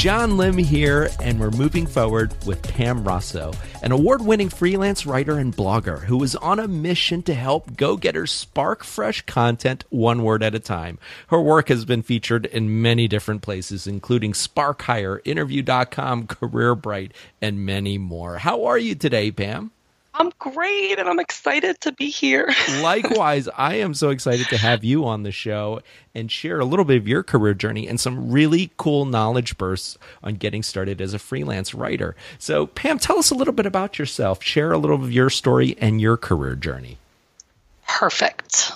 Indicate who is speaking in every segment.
Speaker 1: John Lim here, and we're moving forward with Pam Rosso, an award winning freelance writer and blogger who is on a mission to help go getters spark fresh content one word at a time. Her work has been featured in many different places, including Spark Hire, Interview.com, Career Bright, and many more. How are you today, Pam?
Speaker 2: I'm great and I'm excited to be here.
Speaker 1: Likewise, I am so excited to have you on the show and share a little bit of your career journey and some really cool knowledge bursts on getting started as a freelance writer. So, Pam, tell us a little bit about yourself. Share a little of your story and your career journey.
Speaker 2: Perfect.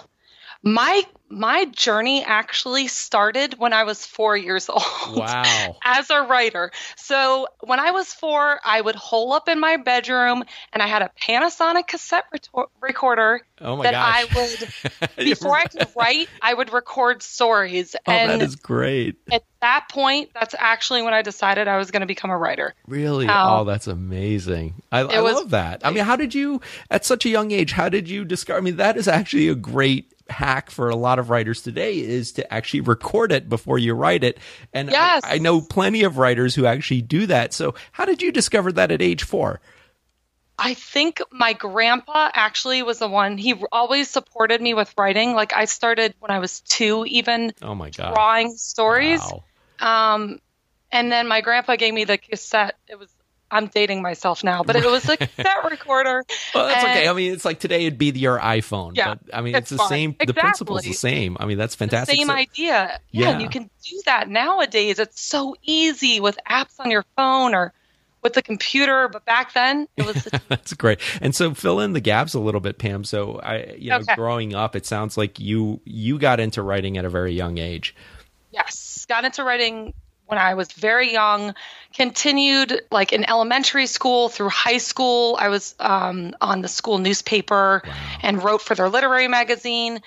Speaker 2: My my journey actually started when I was four years old.
Speaker 1: Wow.
Speaker 2: As a writer. So when I was four, I would hole up in my bedroom and I had a Panasonic cassette retor- recorder
Speaker 1: oh
Speaker 2: that
Speaker 1: gosh.
Speaker 2: I would, before I could write, I would record stories.
Speaker 1: Oh,
Speaker 2: and
Speaker 1: that is great.
Speaker 2: at that point, that's actually when I decided I was going to become a writer.
Speaker 1: Really?
Speaker 2: Um,
Speaker 1: oh, that's amazing. I, I
Speaker 2: was-
Speaker 1: love that. I mean, how did you, at such a young age, how did you discover? I mean, that is actually a great hack for a lot of writers today is to actually record it before you write it. And
Speaker 2: Yes.
Speaker 1: I, I know plenty of writers who actually do that. So, how did you discover that at age four?
Speaker 2: I think my grandpa actually was the one. He always supported me with writing. Like I started when I was two, even
Speaker 1: Oh my God.
Speaker 2: drawing stories.
Speaker 1: Wow.
Speaker 2: Um, and then my grandpa gave me the cassette. It was I'm dating myself now, but it was like that recorder.
Speaker 1: Well, that's
Speaker 2: And-
Speaker 1: okay. I mean, it's like today it'd be your iPhone.
Speaker 2: Yeah,
Speaker 1: but I mean,
Speaker 2: it's
Speaker 1: it's the
Speaker 2: fine.
Speaker 1: same. The principle's the same. I mean, that's
Speaker 2: The
Speaker 1: fantastic.
Speaker 2: same
Speaker 1: So-
Speaker 2: idea. Yeah,
Speaker 1: Yeah.
Speaker 2: and you can do that nowadays. It's so easy with apps on your phone or with the computer. But back then, it was the
Speaker 1: That's great. And so fill in the gaps a little bit, Pam. So I, you know,
Speaker 2: Okay.
Speaker 1: growing up, it sounds like you you got into writing at a very young age.
Speaker 2: Yes, got into writing when I was very young. Continued like in elementary school through high school. I was um, on the school newspaper and wrote for their literary magazine.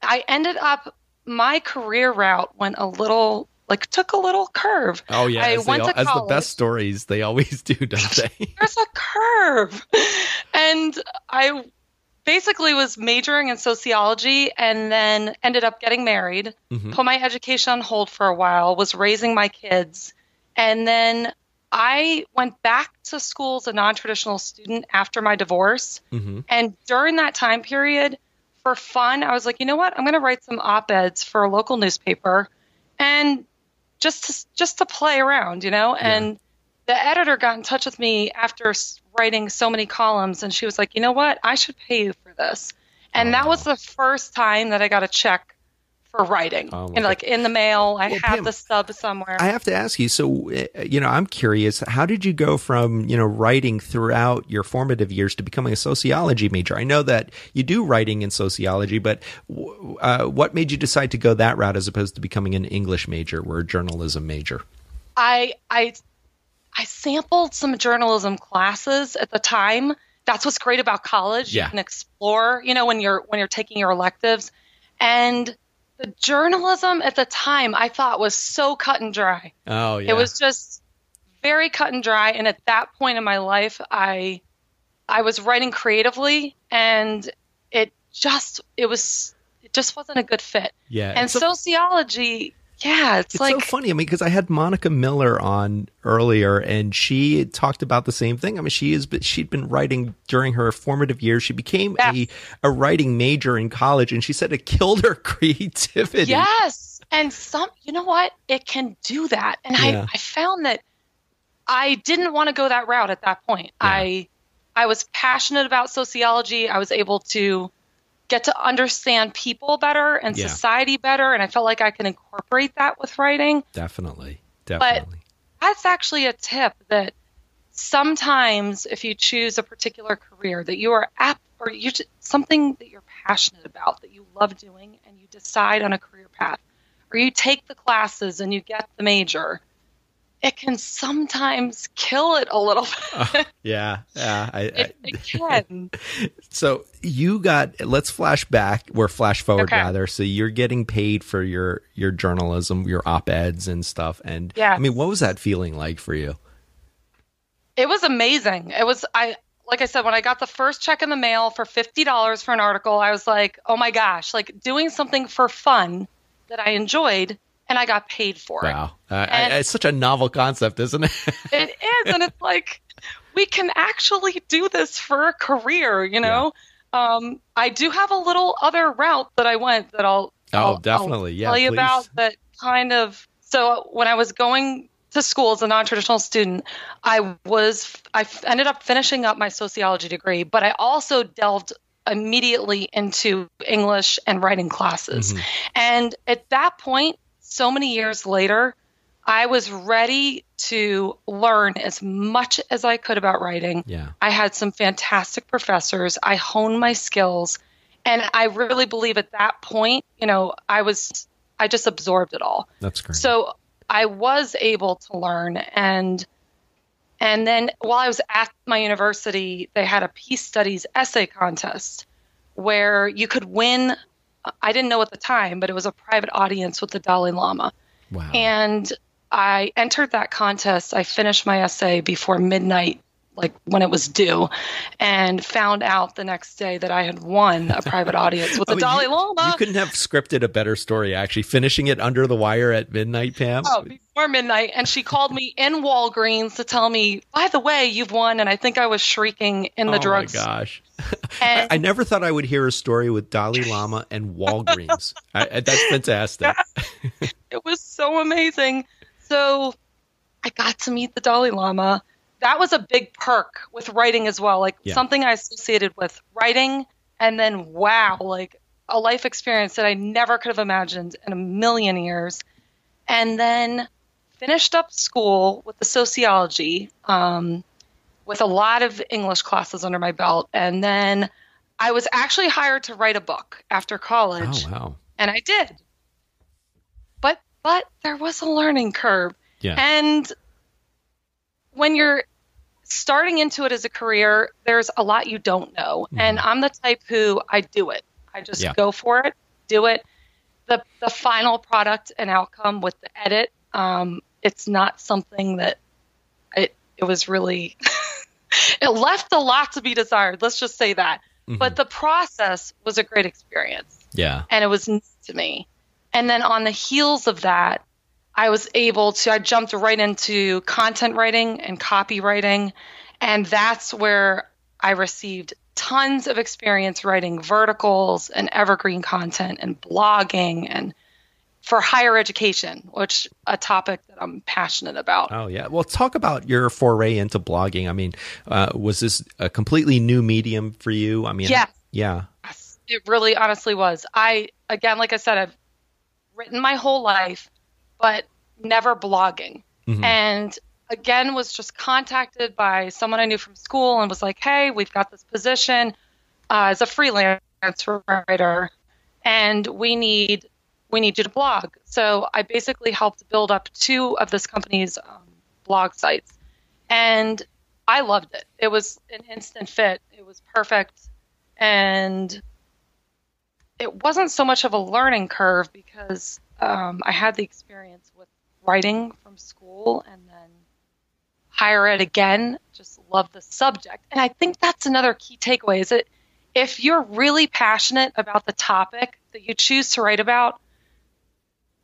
Speaker 2: I ended up my career route went a little like took a little curve.
Speaker 1: Oh yeah,
Speaker 2: I
Speaker 1: as,
Speaker 2: went to
Speaker 1: as the best stories they always do, don't they?
Speaker 2: There's a curve, and I basically was majoring in sociology and then ended up getting married
Speaker 1: Mhm.
Speaker 2: put my education on hold for a while, was raising my kids, and then I went back to school as a non traditional student after my divorce.
Speaker 1: hmm
Speaker 2: And during that time period, for fun, I was like, you know what? I'm going to write some op eds for a local newspaper and just to, just to play around, you know? And the editor got in touch with me after writing so many columns, and she was like, you know what? I should pay you for this. And that was the first time that I got a check for writing.
Speaker 1: Oh,
Speaker 2: and like in the mail, I
Speaker 1: Well,
Speaker 2: have
Speaker 1: Pam,
Speaker 2: the sub somewhere.
Speaker 1: I have to ask you. So, uh, you know, I'm curious. How did you go from you know writing throughout your formative years to becoming a sociology major? I know that you do writing in sociology, but uh, what made you decide to go that route as opposed to becoming an English major or a journalism major?
Speaker 2: I I I sampled some journalism classes at the time. That's what's great about college.
Speaker 1: Yeah.
Speaker 2: You can explore, you know, when you're when you're taking your electives. And the journalism at the time I thought was so cut and dry.
Speaker 1: Oh yeah,
Speaker 2: It was just very cut and dry. And at that point in my life, I I was writing creatively and it just it was it just wasn't a good fit.
Speaker 1: yeah.
Speaker 2: And
Speaker 1: so-
Speaker 2: sociology, yeah, it's,
Speaker 1: It's
Speaker 2: like
Speaker 1: so funny. I mean, because I had Monica Miller on earlier, and she talked about the same thing. I mean, she is, but she'd been writing during her formative years. She became a a writing major in college, and she said it killed her creativity.
Speaker 2: Yes. And some, you know what? It can do that. And
Speaker 1: Yeah.
Speaker 2: I, I found that I didn't want to go that route at that point.
Speaker 1: Yeah.
Speaker 2: I, I was passionate about sociology. I was able to get to understand people better and
Speaker 1: Yeah.
Speaker 2: society better. And I felt like I could incorporate that with writing.
Speaker 1: Definitely, definitely.
Speaker 2: But That's actually a tip that sometimes if you choose a particular career that you are apt or you something that you're passionate about that you love doing and you decide on a career path or you take the classes and you get the major it can sometimes kill it a little bit.
Speaker 1: Uh, yeah, yeah, I,
Speaker 2: it, it, can.
Speaker 1: so you got. Let's flash back, or flash forward okay. rather. So you're getting paid for your your journalism, your op eds and stuff. And yeah, I mean, what was that feeling like for you?
Speaker 2: It was amazing. It was I like I said when I got the first check in the mail for fifty dollars for an article, I was like, oh my gosh, like doing something for fun that I enjoyed and I got paid for it.
Speaker 1: Wow, uh, it's such a novel concept, isn't it?
Speaker 2: it is, and it's like we can actually do this for a career. You know, yeah. um, I do have a little other route that I went that I'll.
Speaker 1: Oh,
Speaker 2: I'll,
Speaker 1: definitely,
Speaker 2: I'll
Speaker 1: yeah.
Speaker 2: Tell
Speaker 1: you
Speaker 2: please. about that kind of. So when I was going to school as a non-traditional student, I was I ended up finishing up my sociology degree, but I also delved immediately into English and writing classes. Mm-hmm. And at that point, so many years later, I was ready to learn as much as I could about writing.
Speaker 1: Yeah.
Speaker 2: I had some fantastic professors. I honed my skills. And I really believe at that point, you know, I was, I just absorbed it all.
Speaker 1: That's great.
Speaker 2: So I was able to learn. And, and then while I was at my university, they had a peace studies essay contest where you could win I didn't know at the time, but it was a private audience with the Dalai Lama.
Speaker 1: Wow.
Speaker 2: And I entered that contest. I finished my essay before midnight like when it was due and found out the next day that I had won a private audience with the mean, Dalai Lama.
Speaker 1: You couldn't have scripted a better story actually finishing it under the wire at midnight, Pam.
Speaker 2: Oh, before midnight and she called me in Walgreens to tell me, "By the way, you've won." And I think I was shrieking in the
Speaker 1: oh
Speaker 2: drugs.
Speaker 1: Oh my gosh. I, I, never thought I would hear a story with Dalai Lama and Walgreens. I, that's fantastic.
Speaker 2: it was so amazing. So I got to meet the Dalai Lama that was a big perk with writing as well. Like yeah. something I associated with writing, and then wow, like a life experience that I never could have imagined in a million years. And then finished up school with the sociology, um, with a lot of English classes under my belt, and then I was actually hired to write a book after college.
Speaker 1: Oh wow!
Speaker 2: And I did, but but there was a learning curve.
Speaker 1: Yeah.
Speaker 2: And when you're starting into it as a career, there's a lot you don't know. Mm-hmm. And I'm the type who I do it. I just yeah. go for it, do it. The the final product and outcome with the edit, um, it's not something that it it was really it left a lot to be desired. Let's just say that. Mm-hmm. But the process was a great experience.
Speaker 1: Yeah.
Speaker 2: And it was new to me. And then on the heels of that, I was able to, I jumped right into content writing and copywriting. And that's where I received tons of experience writing verticals and evergreen content and blogging and for higher education, which a topic that I'm passionate about.
Speaker 1: Oh yeah, well, talk about your foray into blogging. I mean, uh, was this a completely new medium for you? I mean,
Speaker 2: yes.
Speaker 1: yeah,
Speaker 2: yes, it really, honestly was. I again, like I said, I've written my whole life, but never blogging. Mm-hmm. And again, was just contacted by someone I knew from school and was like, hey, we've got this position uh, as a freelance writer, and we need we need you to blog. So I basically helped build up two of this company's um, blog sites, and I loved it. It was an instant fit. It was perfect, and it wasn't so much of a learning curve because um, I had the experience with writing from school and then higher ed again. Just love the subject. And I think that's another key takeaway is that if you're really passionate about the topic that you choose to write about,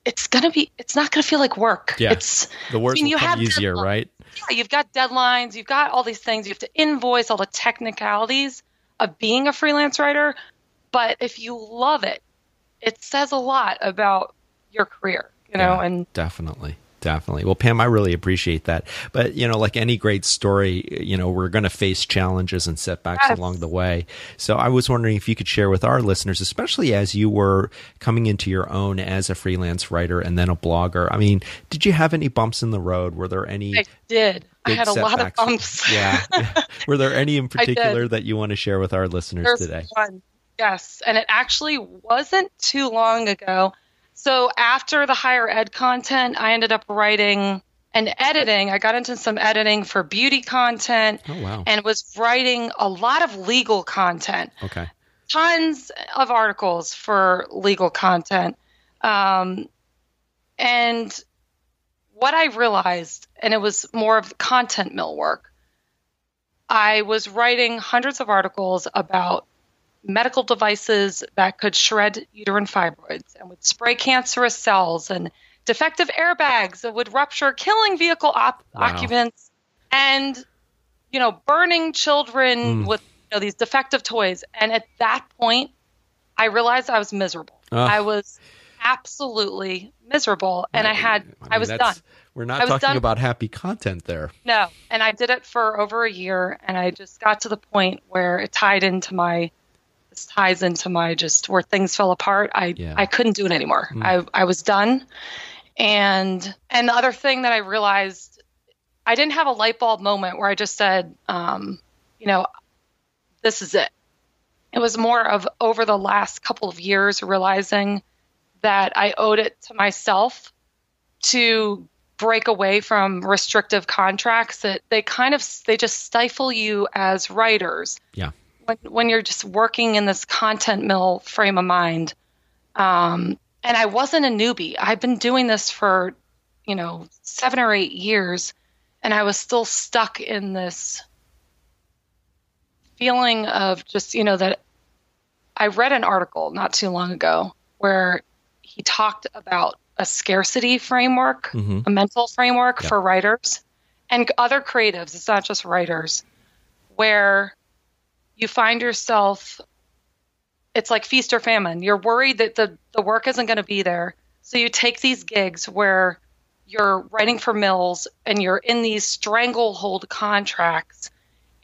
Speaker 2: it's gonna be it's not gonna feel like work.
Speaker 1: Yeah.
Speaker 2: It's
Speaker 1: the words I mean, will come easier, deadlines. right?
Speaker 2: Yeah, you've got deadlines, you've got all these things, you have to invoice all the technicalities of being a freelance writer. But if you love it, it says a lot about your career, you know,
Speaker 1: yeah,
Speaker 2: and
Speaker 1: definitely. Definitely. Well, Pam, I really appreciate that. But, you know, like any great story, you know, we're going to face challenges and setbacks yes. along the way. So I was wondering if you could share with our listeners, especially as you were coming into your own as a freelance writer and then a blogger. I mean, did you have any bumps in the road? Were there any?
Speaker 2: I did. I had a lot of bumps.
Speaker 1: yeah. Were there any in particular that you want to share with our listeners
Speaker 2: There's
Speaker 1: today?
Speaker 2: One. Yes. And it actually wasn't too long ago so after the higher ed content, I ended up writing and editing. I got into some editing for beauty content
Speaker 1: Oh wow.
Speaker 2: and was writing a lot of legal content
Speaker 1: Okay.
Speaker 2: tons of articles for legal content. Um, and what I realized, and it was more of content mill work, I was writing hundreds of articles about medical devices that could shred uterine fibroids and would spray cancerous cells and defective airbags that would rupture, killing vehicle op-
Speaker 1: Wow.
Speaker 2: occupants and, you know, burning children
Speaker 1: Mm.
Speaker 2: with you know, these defective toys. And at that point, I realized I was miserable.
Speaker 1: Ugh.
Speaker 2: I was absolutely miserable, and I had I,
Speaker 1: mean,
Speaker 2: was done.
Speaker 1: We're not
Speaker 2: I
Speaker 1: talking
Speaker 2: done.
Speaker 1: about happy content there.
Speaker 2: No, and I did it for over a year, and I just got to the point where it tied into my this ties into my just where things fell apart. I
Speaker 1: Yeah.
Speaker 2: I couldn't do it anymore. I I was done, and and the other thing that I realized, I didn't have a light bulb moment where I just said, um, you know, this is it. It was more of over the last couple of years realizing that I owed it to myself to break away from restrictive contracts that they kind of they just stifle you as writers
Speaker 1: Yeah.
Speaker 2: When, when you're just working in this content mill frame of mind um, and i wasn't a newbie i've been doing this for you know seven or eight years and i was still stuck in this feeling of just you know that i read an article not too long ago where he talked about a scarcity framework
Speaker 1: Mhm.
Speaker 2: a mental framework
Speaker 1: Yeah.
Speaker 2: for writers and other creatives it's not just writers where you find yourself it's like feast or famine. You're worried that the, the work isn't going to be there. So you take these gigs where you're writing for mills and you're in these stranglehold contracts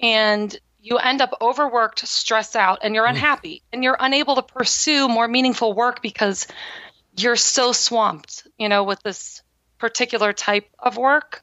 Speaker 2: and you end up overworked stressed out and you're hmm. unhappy and you're unable to pursue more meaningful work because you're so swamped you know with this particular type of work.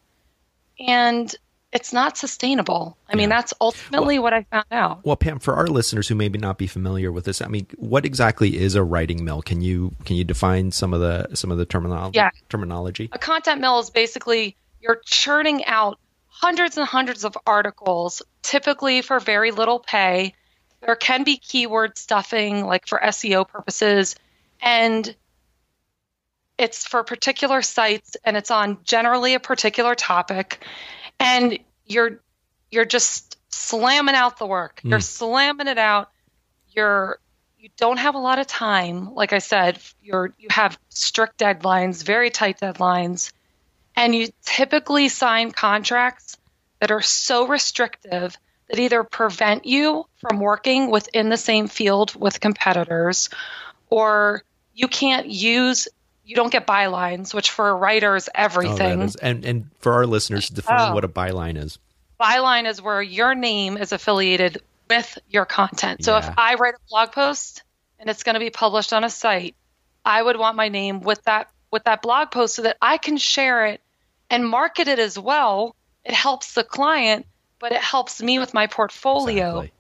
Speaker 2: And it's not sustainable i mean that's ultimately what i found out
Speaker 1: Well, Pam, for our listeners who maybe not be familiar with this, I mean, what exactly is a writing mill? Can you can you define some of the some of the terminology?
Speaker 2: Yeah.
Speaker 1: Terminology.
Speaker 2: a content mill is basically you're churning out hundreds and hundreds of articles, typically for very little pay. There can be keyword stuffing, like for SEO purposes, and it's for particular sites and it's on generally a particular topic. And you're you're just slamming out the work. Mm. You're slamming it out. You're you don't have a lot of time. Like I said, you're you have strict deadlines, very tight deadlines, and you typically sign contracts that are so restrictive that either prevent you from working within the same field with competitors or you can't use you don't get bylines, which for a writer is
Speaker 1: Oh,
Speaker 2: everything.
Speaker 1: is- and and for our listeners, define
Speaker 2: Oh.
Speaker 1: what a byline is.
Speaker 2: byline is where your name is affiliated with your content. So
Speaker 1: Yeah.
Speaker 2: if I write a blog post and it's going to be published on a site, I would want my name with that with that blog post so that I can share it and market it as well. It helps the client, but it helps me with my portfolio.
Speaker 1: Exactly.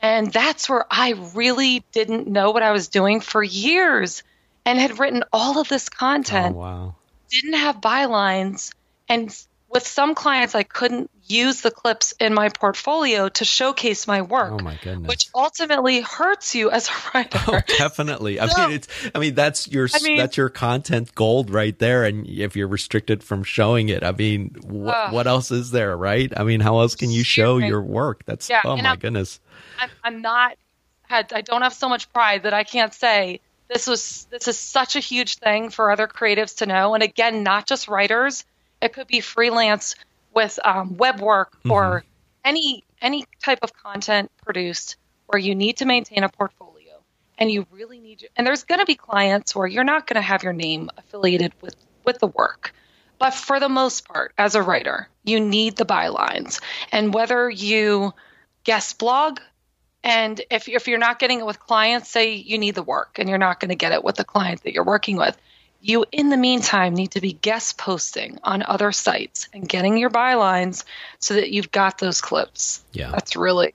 Speaker 2: And that's where I really didn't know what I was doing for years and had written all of this
Speaker 1: Oh
Speaker 2: content
Speaker 1: wow.
Speaker 2: didn't have bylines and with some clients i couldn't use the clips in my portfolio to showcase my work
Speaker 1: Oh my goodness.
Speaker 2: which ultimately hurts you as a writer
Speaker 1: Oh, definitely. I mean, it's. I mean, that's your
Speaker 2: I mean-
Speaker 1: that's your content gold right there. And if you're restricted from showing it, I mean, what
Speaker 2: Ugh.
Speaker 1: what else is there, right? I mean, how else can you show your work? That's
Speaker 2: Yeah,
Speaker 1: oh my
Speaker 2: I'm-
Speaker 1: goodness.
Speaker 2: I'm, I'm not i don't have so much pride that i can't say this was this is such a huge thing for other creatives to know. And again not just writers. It could be freelance with um, web work or any any type of content produced where you need to maintain a portfolio and you really need and there's going to be clients where you're not going to have your name affiliated with with the work. But for the most part as a writer you need the bylines. And whether you guest blog and if, if you're not getting it with clients, say you need the work and you're not going to get it with the client that you're working with, you in the meantime need to be guest posting on other sites and getting your bylines so that you've got those clips.
Speaker 1: Yeah.
Speaker 2: That's really,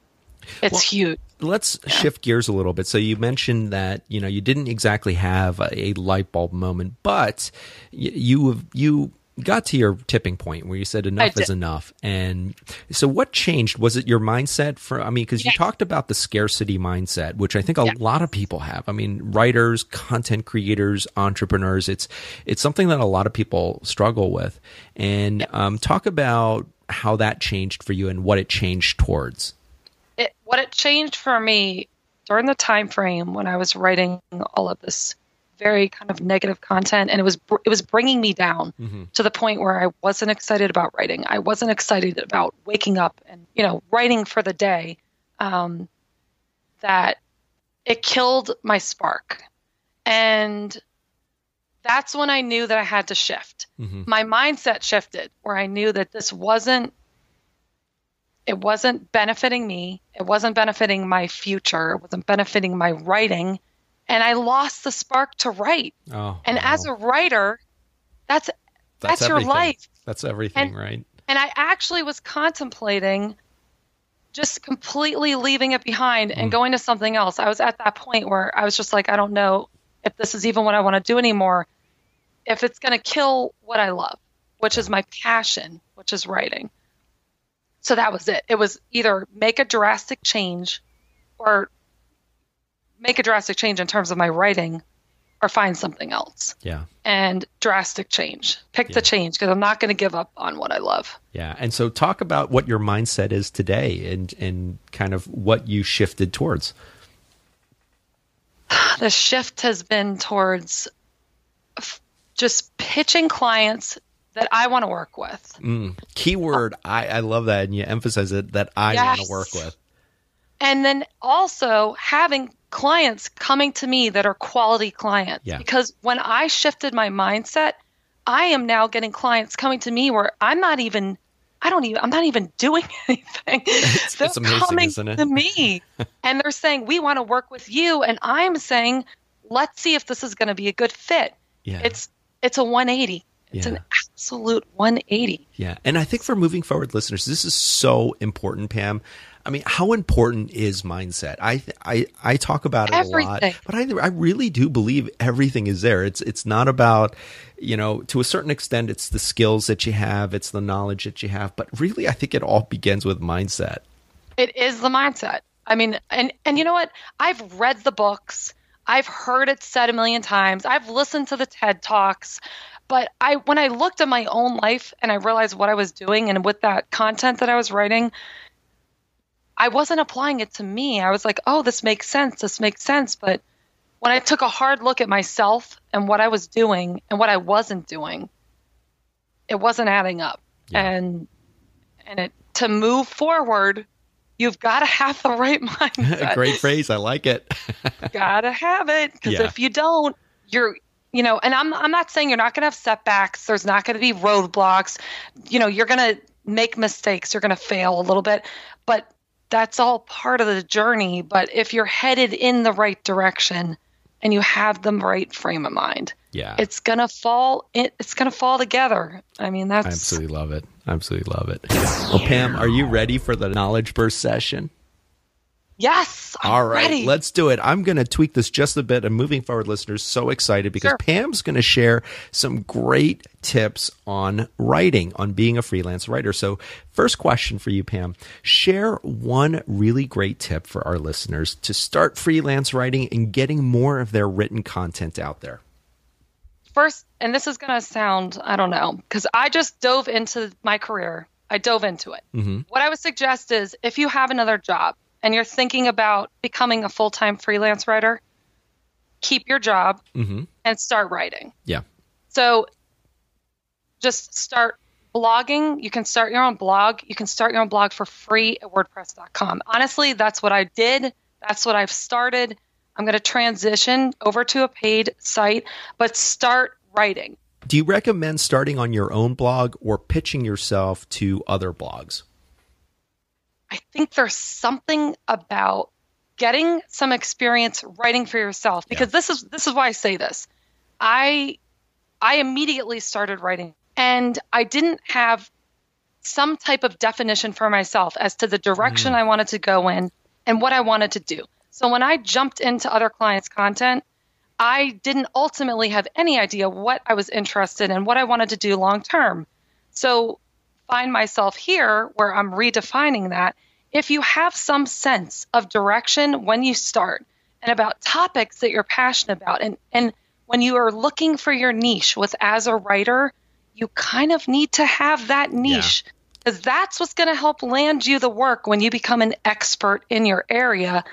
Speaker 2: it's
Speaker 1: Well-
Speaker 2: huge.
Speaker 1: Let's shift gears a little bit. So you mentioned that you know you didn't exactly have a, a light bulb moment, but y- you have you got to your tipping point where you said enough is enough. And so what changed? Was it your mindset for, I mean, because yes. you talked about the scarcity mindset, which I think a yes. lot of people have. I mean, writers, content creators, entrepreneurs, it's, it's something that a lot of people struggle with. And yes. um, talk about how that changed for you and what it changed towards.
Speaker 2: It, what it changed for me during the time frame when I was writing all of this very kind of negative content and it was it was bringing me down mm-hmm. to the point where I wasn't excited about writing. I wasn't excited about waking up and you know writing for the day. Um, that it killed my spark, and that's when I knew that I had to shift. Mm-hmm. My mindset shifted where I knew that this wasn't it wasn't benefiting me. It wasn't benefiting my future. It wasn't benefiting my writing and I lost the spark to write. Oh, and wow. as a writer, that's that's, that's your life.
Speaker 1: That's everything,
Speaker 2: and,
Speaker 1: right?
Speaker 2: And I actually was contemplating just completely leaving it behind and mm. going to something else. I was at that point where I was just like, I don't know if this is even what I want to do anymore. If it's going to kill what I love, which is my passion, which is writing. So that was it. It was either make a drastic change or make a drastic change in terms of my writing or find something else.
Speaker 1: Yeah.
Speaker 2: And drastic change. Pick yeah. the change because I'm not going to give up on what I love.
Speaker 1: Yeah. And so talk about what your mindset is today and and kind of what you shifted towards.
Speaker 2: The shift has been towards f- just pitching clients that I want to work with.
Speaker 1: Mm. Keyword, I, I love that. And you emphasize it that I yes. want to work with.
Speaker 2: And then also having clients coming to me that are quality clients.
Speaker 1: Yeah.
Speaker 2: Because when I shifted my mindset, I am now getting clients coming to me where I'm not even I don't even I'm not even doing anything.
Speaker 1: It's, they're it's amazing,
Speaker 2: coming to me and they're saying, We want to work with you and I'm saying, let's see if this is going to be a good fit.
Speaker 1: Yeah.
Speaker 2: It's it's a 180. It's yeah. an absolute 180.
Speaker 1: Yeah. And I think for moving forward listeners, this is so important, Pam. I mean, how important is mindset? I I I talk about it everything. a lot, but I I really do believe everything is there. It's it's not about you know to a certain extent it's the skills that you have, it's the knowledge that you have, but really I think it all begins with mindset.
Speaker 2: It is the mindset. I mean, and and you know what? I've read the books. I've heard it said a million times. I've listened to the TED Talks. But I when I looked at my own life and I realized what I was doing and with that content that I was writing, I wasn't applying it to me. I was like, oh, this makes sense. This makes sense. But when I took a hard look at myself and what I was doing and what I wasn't doing, it wasn't adding up. Yeah. And and it to move forward, you've got to have the right mindset.
Speaker 1: A great phrase. I like it.
Speaker 2: got to have it because yeah. if you don't, you're you know, and I'm I'm not saying you're not going to have setbacks. There's not going to be roadblocks. You know, you're going to make mistakes. You're going to fail a little bit, but that's all part of the journey. But if you're headed in the right direction and you have the right frame of mind,
Speaker 1: yeah,
Speaker 2: it's gonna fall. It, it's gonna fall together. I mean, that's
Speaker 1: I absolutely love it. I absolutely love it. Well, Pam, are you ready for the knowledge burst session?
Speaker 2: Yes. I'm
Speaker 1: All right,
Speaker 2: ready.
Speaker 1: let's do it. I'm going to tweak this just a bit. And moving forward, listeners, so excited because sure. Pam's going to share some great tips on writing, on being a freelance writer. So, first question for you, Pam share one really great tip for our listeners to start freelance writing and getting more of their written content out there.
Speaker 2: First, and this is going to sound, I don't know, because I just dove into my career. I dove into it. Mm-hmm. What I would suggest is if you have another job, and you're thinking about becoming a full time freelance writer, keep your job mm-hmm. and start writing.
Speaker 1: Yeah.
Speaker 2: So just start blogging. You can start your own blog. You can start your own blog for free at WordPress.com. Honestly, that's what I did. That's what I've started. I'm going to transition over to a paid site, but start writing.
Speaker 1: Do you recommend starting on your own blog or pitching yourself to other blogs?
Speaker 2: I think there's something about getting some experience writing for yourself because yeah. this is this is why I say this. I I immediately started writing and I didn't have some type of definition for myself as to the direction mm. I wanted to go in and what I wanted to do. So when I jumped into other clients' content, I didn't ultimately have any idea what I was interested in, what I wanted to do long term. So find myself here where I'm redefining that. If you have some sense of direction when you start and about topics that you're passionate about, and, and when you are looking for your niche with as a writer, you kind of need to have that niche because yeah. that's what's going to help land you the work when you become an expert in your area.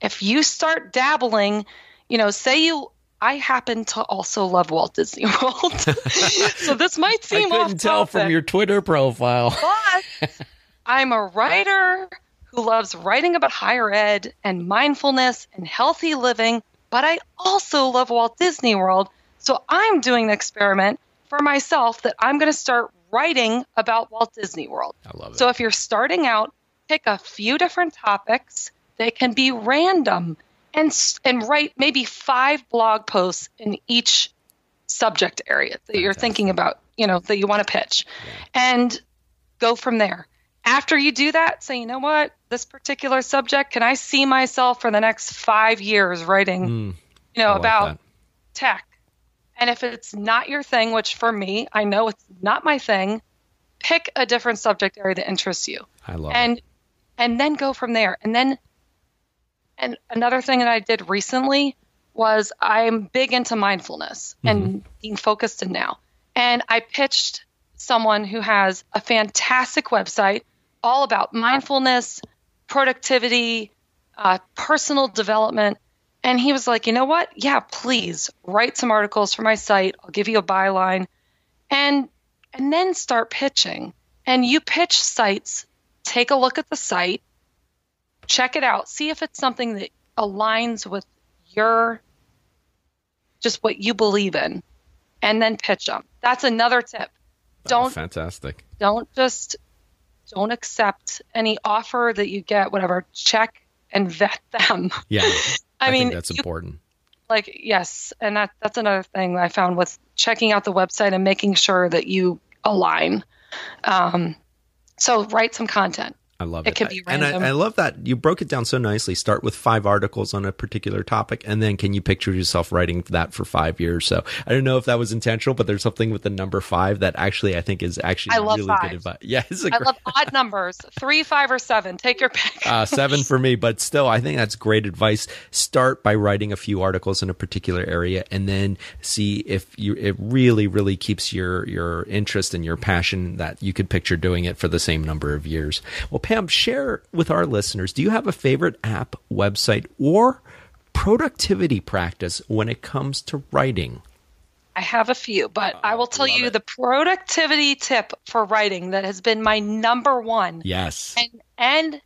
Speaker 2: If you start dabbling, you know, say you I happen to also love Walt Disney World. so this might seem
Speaker 1: I couldn't tell from your Twitter profile.
Speaker 2: but I'm a writer who loves writing about higher ed and mindfulness and healthy living, but I also love Walt Disney World. So I'm doing an experiment for myself that I'm going to start writing about Walt Disney World.
Speaker 1: I love it.
Speaker 2: So if you're starting out, pick a few different topics. They can be random and and write maybe five blog posts in each subject area that you're thinking about, you know, that you want to pitch. And go from there. After you do that, say, you know what, this particular subject, can I see myself for the next five years writing, mm, you know, like about that. tech? And if it's not your thing, which for me, I know it's not my thing, pick a different subject area that interests you.
Speaker 1: I love
Speaker 2: and,
Speaker 1: it.
Speaker 2: And then go from there. And then and another thing that I did recently was I'm big into mindfulness mm-hmm. and being focused in now. And I pitched someone who has a fantastic website all about mindfulness, productivity, uh, personal development. And he was like, you know what? Yeah, please write some articles for my site. I'll give you a byline, and and then start pitching. And you pitch sites. Take a look at the site check it out. See if it's something that aligns with your just what you believe in, and then pitch them. That's another tip. Don't oh,
Speaker 1: fantastic.
Speaker 2: Don't just don't accept any offer that you get. Whatever, check and vet them.
Speaker 1: Yeah, I, I mean that's you, important.
Speaker 2: Like yes, and that that's another thing I found with checking out the website and making sure that you align. Um, so write some content.
Speaker 1: I love
Speaker 2: it.
Speaker 1: It
Speaker 2: can be random.
Speaker 1: And I, I, love that you broke it down so nicely. Start with five articles on a particular topic, and then can you picture yourself writing that for five years? So I don't know if that was intentional, but there's something with the number five that actually I think is actually I really five. good advice. Yeah,
Speaker 2: I great... love odd numbers: three, five, or seven. Take your pick.
Speaker 1: uh, seven for me, but still, I think that's great advice. Start by writing a few articles in a particular area, and then see if you it really, really keeps your your interest and your passion that you could picture doing it for the same number of years. Well. Pam, share with our listeners do you have a favorite app, website, or productivity practice when it comes to writing?
Speaker 2: I have a few, but oh, I will tell you it. the productivity tip for writing that has been my number one.
Speaker 1: Yes.
Speaker 2: And and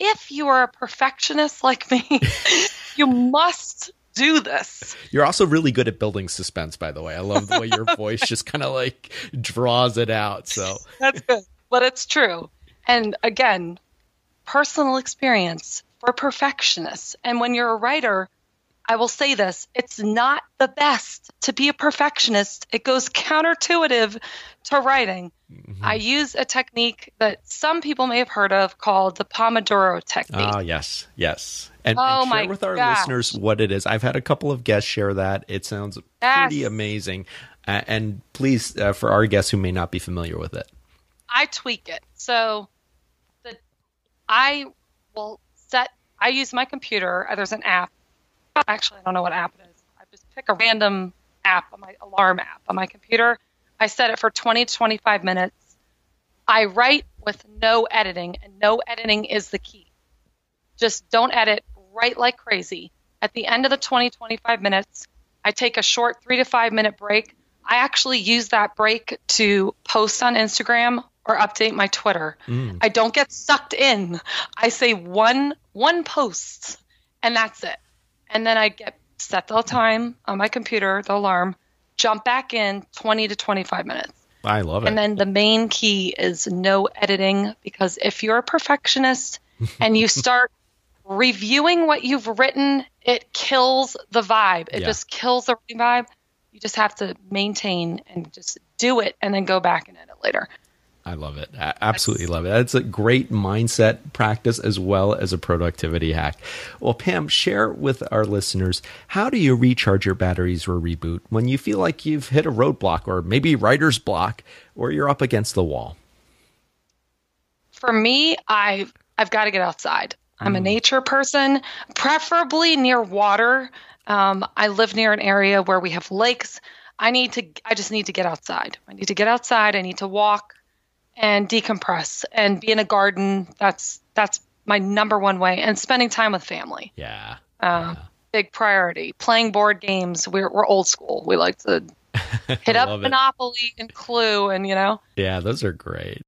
Speaker 2: if you are a perfectionist like me, you must do this.
Speaker 1: You're also really good at building suspense, by the way. I love the way your voice just kind of like draws it out. So
Speaker 2: that's good, but it's true. And again, personal experience for perfectionists. And when you're a writer, I will say this it's not the best to be a perfectionist. It goes counterintuitive to writing. Mm-hmm. I use a technique that some people may have heard of called the Pomodoro technique.
Speaker 1: Ah, yes, yes. And, oh and share with our gosh. listeners what it is. I've had a couple of guests share that. It sounds yes. pretty amazing. Uh, and please, uh, for our guests who may not be familiar with it,
Speaker 2: I tweak it. So I will set. I use my computer. Uh, there's an app. Actually, I don't know what app it is. I just pick a random app on my alarm app on my computer. I set it for 20 to 25 minutes. I write with no editing, and no editing is the key. Just don't edit. Write like crazy. At the end of the 20 25 minutes, I take a short three to five minute break. I actually use that break to post on Instagram or update my Twitter. Mm. I don't get sucked in. I say one one post and that's it. And then I get set the time on my computer, the alarm, jump back in 20 to 25 minutes.
Speaker 1: I love it.
Speaker 2: And then the main key is no editing because if you're a perfectionist and you start reviewing what you've written, it kills the vibe. It yeah. just kills the vibe. You just have to maintain and just do it and then go back and edit later.
Speaker 1: I love it. I absolutely love it. That's a great mindset practice as well as a productivity hack. Well, Pam, share with our listeners how do you recharge your batteries or reboot when you feel like you've hit a roadblock or maybe writer's block or you're up against the wall?
Speaker 2: For me, I've I've got to get outside. I'm a nature person, preferably near water. Um, I live near an area where we have lakes. I need to. I just need to get outside. I need to get outside. I need to walk and decompress and be in a garden. That's that's my number one way. And spending time with family.
Speaker 1: Yeah.
Speaker 2: Um, Big priority. Playing board games. We're we're old school. We like to hit up
Speaker 1: it.
Speaker 2: Monopoly and Clue, and you know.
Speaker 1: Yeah, those are great.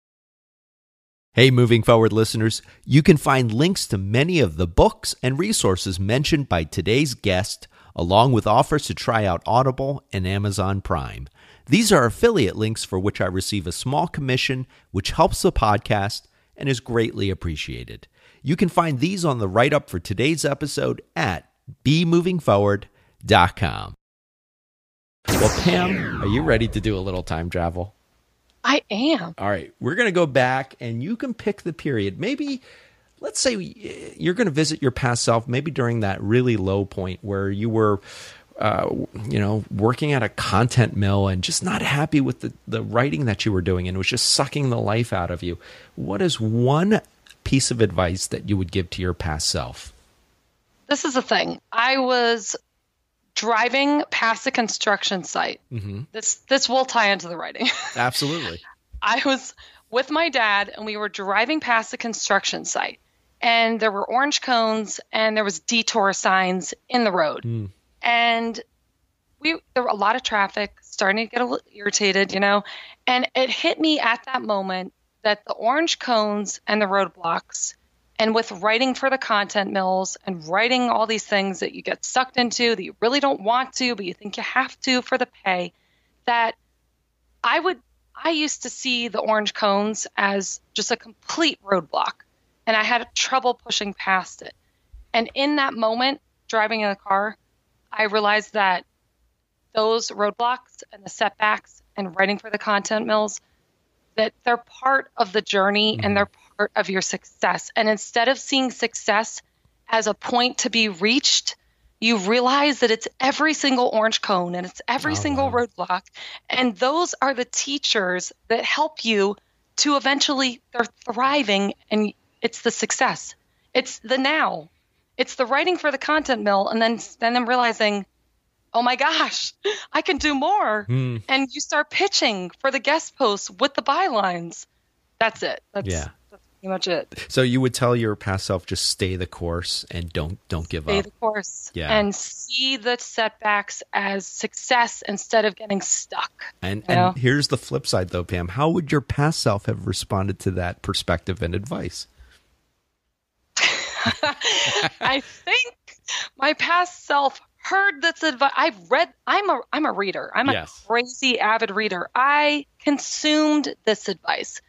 Speaker 1: Hey, moving forward listeners, you can find links to many of the books and resources mentioned by today's guest, along with offers to try out Audible and Amazon Prime. These are affiliate links for which I receive a small commission, which helps the podcast and is greatly appreciated. You can find these on the write up for today's episode at bemovingforward.com. Well, Pam, are you ready to do a little time travel?
Speaker 2: I am.
Speaker 1: All right, we're going to go back and you can pick the period. Maybe, let's say you're going to visit your past self, maybe during that really low point where you were, uh, you know, working at a content mill and just not happy with the, the writing that you were doing and it was just sucking the life out of you. What is one piece of advice that you would give to your past self?
Speaker 2: This is the thing. I was driving past a construction site.
Speaker 1: Mm-hmm.
Speaker 2: This this will tie into the writing.
Speaker 1: Absolutely.
Speaker 2: I was with my dad and we were driving past a construction site and there were orange cones and there was detour signs in the road.
Speaker 1: Mm.
Speaker 2: And we there were a lot of traffic, starting to get a little irritated, you know. And it hit me at that moment that the orange cones and the roadblocks and with writing for the content mills and writing all these things that you get sucked into that you really don't want to, but you think you have to for the pay, that I would I used to see the orange cones as just a complete roadblock. And I had trouble pushing past it. And in that moment, driving in the car, I realized that those roadblocks and the setbacks and writing for the content mills that they're part of the journey and mm-hmm. they're part of your success. And instead of seeing success as a point to be reached, you realize that it's every single orange cone and it's every
Speaker 1: Oh,
Speaker 2: single
Speaker 1: wow.
Speaker 2: roadblock. And those are the teachers that help you to eventually they're thriving and it's the success. It's the now. It's the writing for the content mill and then then them realizing, oh my gosh, I can do more.
Speaker 1: Hmm.
Speaker 2: And you start pitching for the guest posts with the bylines. That's it. That's,
Speaker 1: Yeah.
Speaker 2: that's pretty much it.
Speaker 1: So you would tell your past self just stay the course and don't don't give
Speaker 2: Stay
Speaker 1: up.
Speaker 2: Stay the course.
Speaker 1: Yeah.
Speaker 2: And see the setbacks as success instead of getting stuck.
Speaker 1: And
Speaker 2: You know?
Speaker 1: and here's the flip side though, Pam. How would your past self have responded to that perspective and advice?
Speaker 2: I think my past self heard this advice. I've read. I'm a. I'm a reader. I'm a crazy avid reader. I consumed this advice,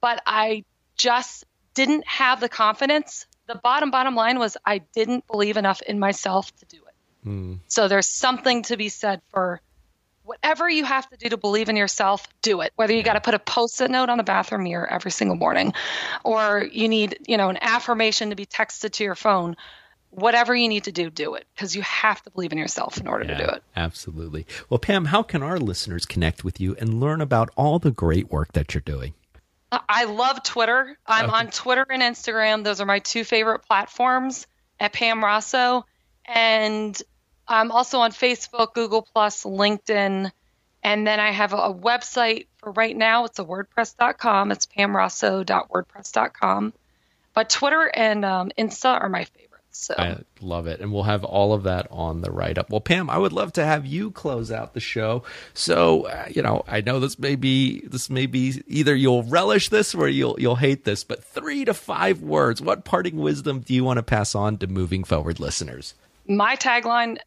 Speaker 2: but I just didn't have the confidence. The bottom bottom line was I didn't believe enough in myself to do it.
Speaker 1: Hmm.
Speaker 2: So there's something to be said for whatever you have to do to believe in yourself, do it. Whether you got to put a post-it note on the bathroom mirror every single morning or you need, you know, an affirmation to be texted to your phone, whatever you need to do, do it because you have to believe in yourself in order to do it.
Speaker 1: Absolutely. Well, Pam, how can our listeners connect with you and learn about all the great work that you're doing?
Speaker 2: I- I love Twitter. I'm
Speaker 1: Okay.
Speaker 2: on Twitter and Instagram. Those are my two favorite platforms at Pam Rosso. And I'm also on Facebook, Google Plus, LinkedIn. And then I have a, a website for right now. It's a WordPress.com. It's pamrosso.wordpress.com. But Twitter and um, Insta are my favorites. So
Speaker 1: I love it. And we'll have all of that on the write up. Well, Pam, I would love to have you close out the show. So, uh, you know, I know this may be this may be either you'll relish this or you'll you'll hate this, but 3 to 5 words. What parting wisdom do you want to pass on to moving forward listeners?
Speaker 2: my tagline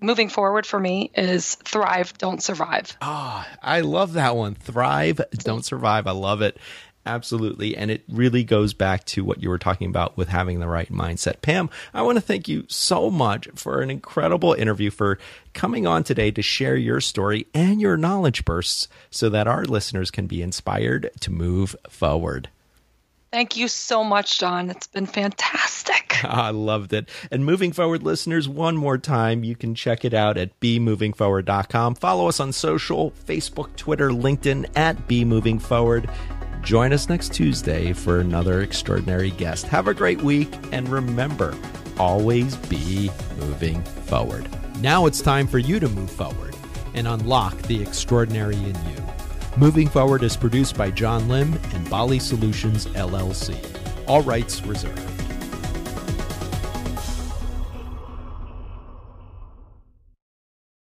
Speaker 2: moving forward for me is thrive, don't survive.
Speaker 1: Ah, I love that one. Thrive, don't survive. I love it. Absolutely. And it really goes back to what you were talking about with having the right mindset. Pam, I want to thank you so much for an incredible interview, for coming on today to share your story and your knowledge bursts so that our listeners can be inspired to move forward.
Speaker 2: Thank you so much, John. It's been fantastic.
Speaker 1: I loved it. And moving forward, listeners, one more time, you can check it out at bemovingforward.com. Follow us on social Facebook, Twitter, LinkedIn at Be Moving Forward. Join us next Tuesday for another extraordinary guest. Have a great week, and remember, always be moving forward. Now it's time for you to move forward and unlock the extraordinary in you. Moving Forward is produced by John Lim and Bali Solutions LLC. All rights reserved.